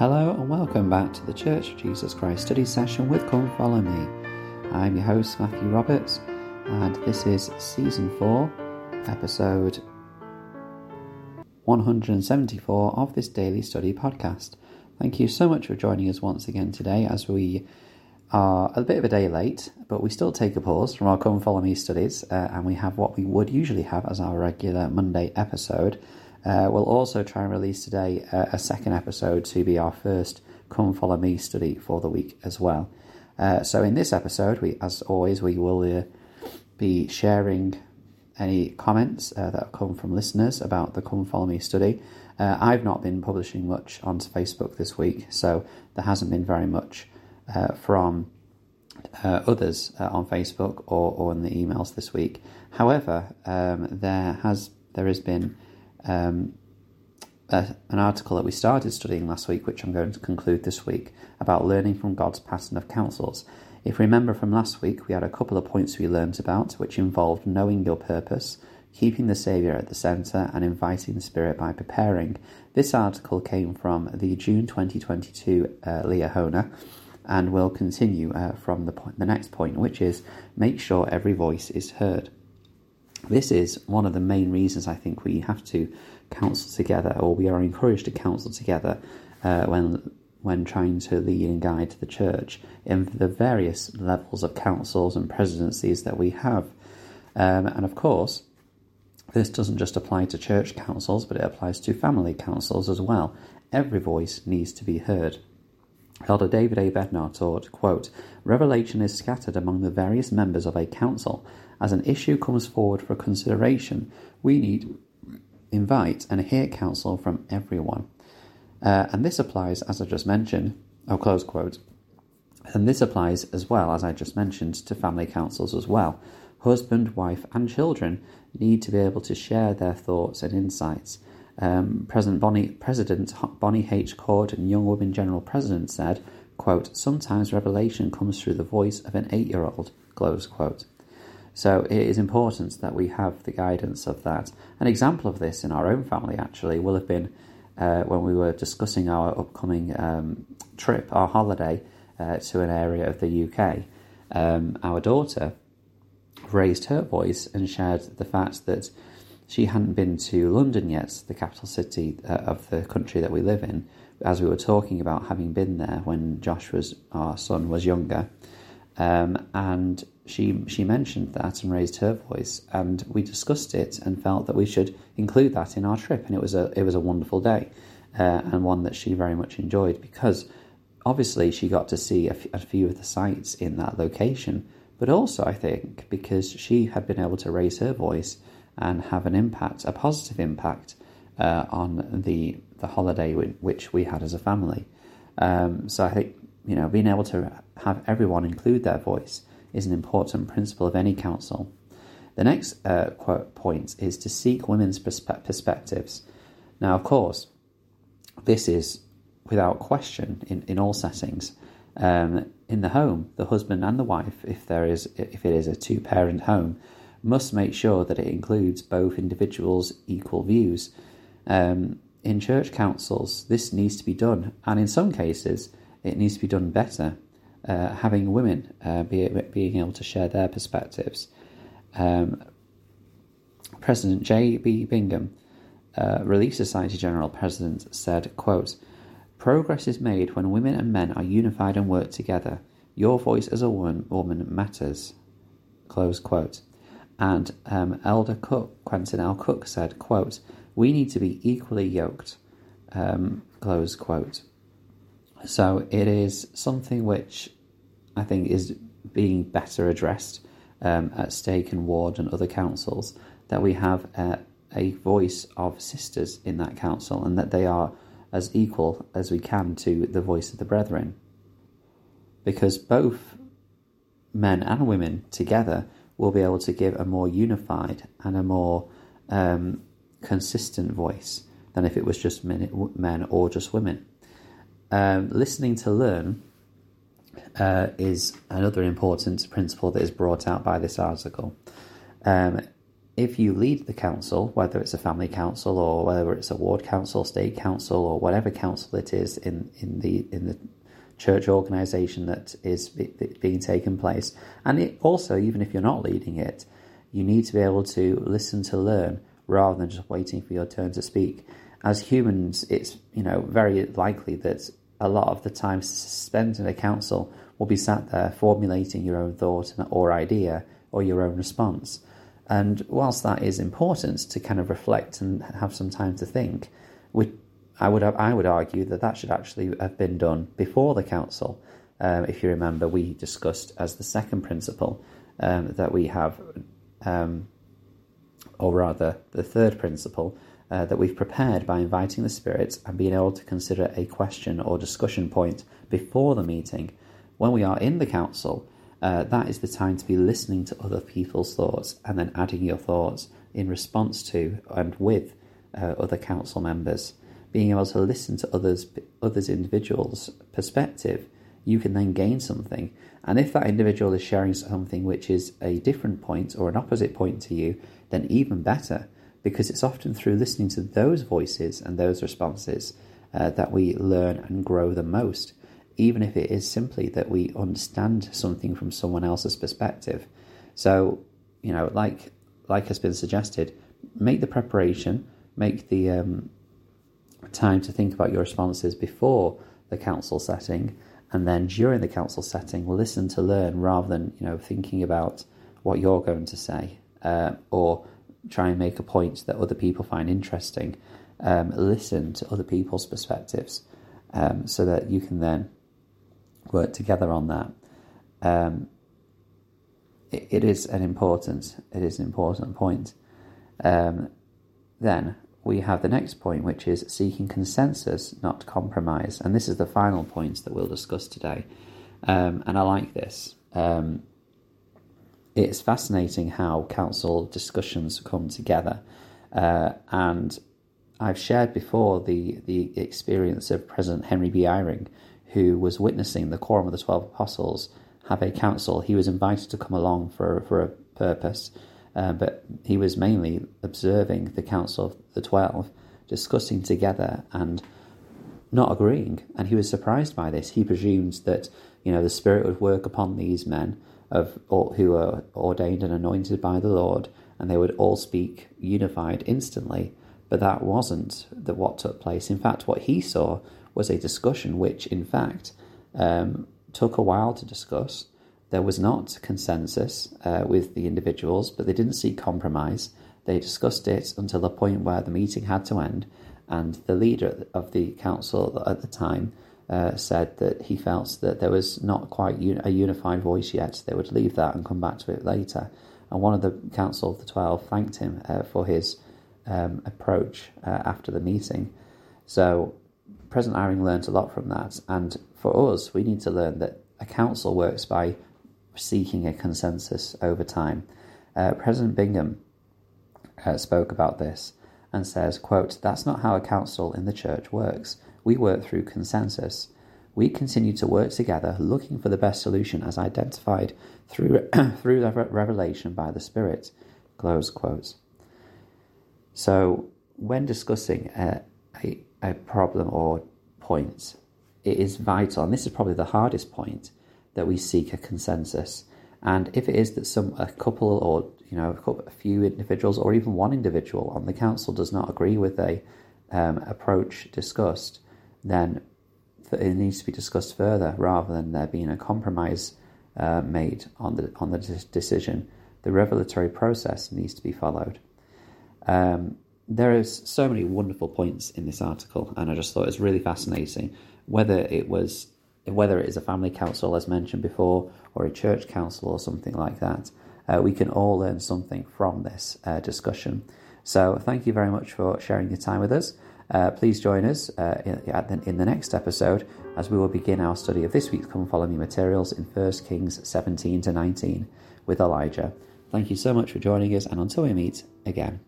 Hello and welcome back to the Church of Jesus Christ study session with Come Follow Me. I'm your host Matthew Roberts and this is season 4, episode 174 of this daily study podcast. Thank you so much for joining us once again today as we are a bit of a day late, but we still take a pause from our Come Follow Me studies uh, and we have what we would usually have as our regular Monday episode. Uh, we'll also try and release today a, a, second episode to be our first Come Follow Me study for the week as well. Uh, so in this episode, we, as always, we will uh, be sharing any comments uh, that have come from listeners about the Come Follow Me study. Uh, I've not been publishing much onto Facebook this week, so there hasn't been very much uh, from others on Facebook or, or in the emails this week. However, um, there has there has been um, a, an article that we started studying last week, which I'm going to conclude this week, about learning from God's pattern of counsels. If you remember from last week, we had a couple of points we learnt about, which involved knowing your purpose, keeping the Saviour at the centre, and inviting the Spirit by preparing. This article came from the June 2022 uh, Liahona and will continue uh, from the, point, the next point, which is make sure every voice is heard. This is one of the main reasons I think we have to counsel together, or we are encouraged to counsel together uh, when when trying to lead and guide the church in the various levels of councils and presidencies that we have. Um, and of course, this doesn't just apply to church councils, but it applies to family councils as well. Every voice needs to be heard. Elder David A. Bednar taught, quote, Revelation is scattered among the various members of a council, as an issue comes forward for consideration, we need invite and hear counsel from everyone. Uh, and this applies, as I just mentioned, oh, close quote. And this applies as well, as I just mentioned, to family councils as well. Husband, wife, and children need to be able to share their thoughts and insights. Um, President Bonnie, President Bonnie H. Cordon, Young Women General President, said, quote, Sometimes revelation comes through the voice of an eight-year-old, close quote. So it is important that we have the guidance of that. An example of this in our own family actually will have been uh, when we were discussing our upcoming um, trip, our holiday uh, to an area of the UK. Um, our daughter raised her voice and shared the fact that she hadn't been to London yet, the capital city uh, of the country that we live in, as we were talking about having been there when Josh was our son was younger. Um, and she she mentioned that and raised her voice, and we discussed it and felt that we should include that in our trip, and it was a it was a wonderful day, uh, and one that she very much enjoyed because obviously she got to see a, f- a few of the sites in that location, but also I think because she had been able to raise her voice and have an impact, a positive impact uh, on the the holiday which we had as a family. Um, so I think you know being able to have everyone include their voice is an important principle of any council. The next uh, quote, point is to seek women's perspe- perspectives. Now, of course, this is without question in, in all settings. Um, in the home, the husband and the wife, if there is if it is a two parent home, must make sure that it includes both individuals' equal views. Um, in church councils, this needs to be done, and in some cases, it needs to be done better uh, having women uh, be, being able to share their perspectives. Um, President J.B. Bingham, uh, Relief Society General President, said, quote, Progress is made when women and men are unified and work together. Your voice as a woman, woman matters. Close quote. And um, Elder Cook, Quentin L. Cook, said, quote, We need to be equally yoked. Um, close quote. So it is something which I think is being better addressed um, at Stake and Ward and other councils that we have a, a voice of sisters in that council and that they are as equal as we can to the voice of the brethren. Because both men and women together will be able to give a more unified and a more um, consistent voice than if it was just men, men or just women. Um, listening to learn uh, is another important principle that is brought out by this article. Um, if you lead the council, whether it's a family council or whether it's a ward council, stake council, or whatever council it is in, in the in the church organisation that is being taken place, and it also even if you're not leading it, you need to be able to listen to learn rather than just waiting for your turn to speak. As humans, it's you know very likely that a lot of the time spent in a council will be sat there formulating your own thought or idea or your own response. And whilst that is important to kind of reflect and have some time to think, we, I would I would argue that that should actually have been done before the council. Um, if you remember, we discussed as the second principle um, that we have, um, or rather, the third principle uh, that we've prepared by inviting the spirits and being able to consider a question or discussion point before the meeting. When we are in the council, uh, that is the time to be listening to other people's thoughts and then adding your thoughts in response to and with uh, other council members. Being able to listen to others, others individuals' perspective, you can then gain something. And if that individual is sharing something which is a different point or an opposite point to you, then even better, because it's often through listening to those voices and those responses uh, that we learn and grow the most even if it is simply that we understand something from someone else's perspective. So, you know, like like has been suggested, make the preparation, make the um, time to think about your responses before the council setting, and then during the council setting, listen to learn rather than you know thinking about what you're going to say uh, or try and make a point that other people find interesting. Um, listen to other people's perspectives um, so that you can then work together on that. Um, it, it is an important it is an important point. Um, then we have the next point, which is seeking consensus, not compromise, and this is the final point that we'll discuss today. Um, and I like this. Um, it's fascinating how council discussions come together, uh, and I've shared before the the experience of President Henry B. Eyring, who was witnessing the Quorum of the Twelve Apostles have a council. He was invited to come along for, for a purpose, uh, but he was mainly observing the Council of the Twelve, discussing together and not agreeing. And he was surprised by this. He presumed that you know the Spirit would work upon these men of who were ordained and anointed by the Lord, and they would all speak unified instantly. But that wasn't the, what took place. In fact, what he saw was a discussion which, in fact, um, took a while to discuss. There was not consensus uh, with the individuals, but they didn't seek compromise. They discussed it until the point where the meeting had to end, and the leader of the council at the time uh, said that he felt that there was not quite un- a unified voice yet. They would leave that and come back to it later. And one of the council of the twelve thanked him uh, for his um, approach uh, after the meeting. So President Eyring learned a lot from that. And for us, we need to learn that a council works by seeking a consensus over time. Uh, President Bingham uh, spoke about this and says, quote, That's not how a council in the church works. We work through consensus. We continue to work together, looking for the best solution as identified through, through revelation by the Spirit. Close quotes. So, when discussing a, a, a problem or point, it is vital, and this is probably the hardest point, that we seek a consensus. And if it is that some a couple or you know a, couple, a few individuals or even one individual on the council does not agree with a um, approach discussed, then it needs to be discussed further rather than there being a compromise uh, made on the on the decision. The revelatory process needs to be followed. Um, there is so many wonderful points in this article, and I just thought it was really fascinating. Whether it was whether it is a family council, as mentioned before, or a church council or something like that, uh, we can all learn something from this uh, discussion. So, thank you very much for sharing your time with us. Uh, please join us uh, in, in, the next episode as we will begin our study of this week's Come Follow Me materials in 1 Kings 17 to 19 with Elijah. Thank you so much for joining us, and until we meet again.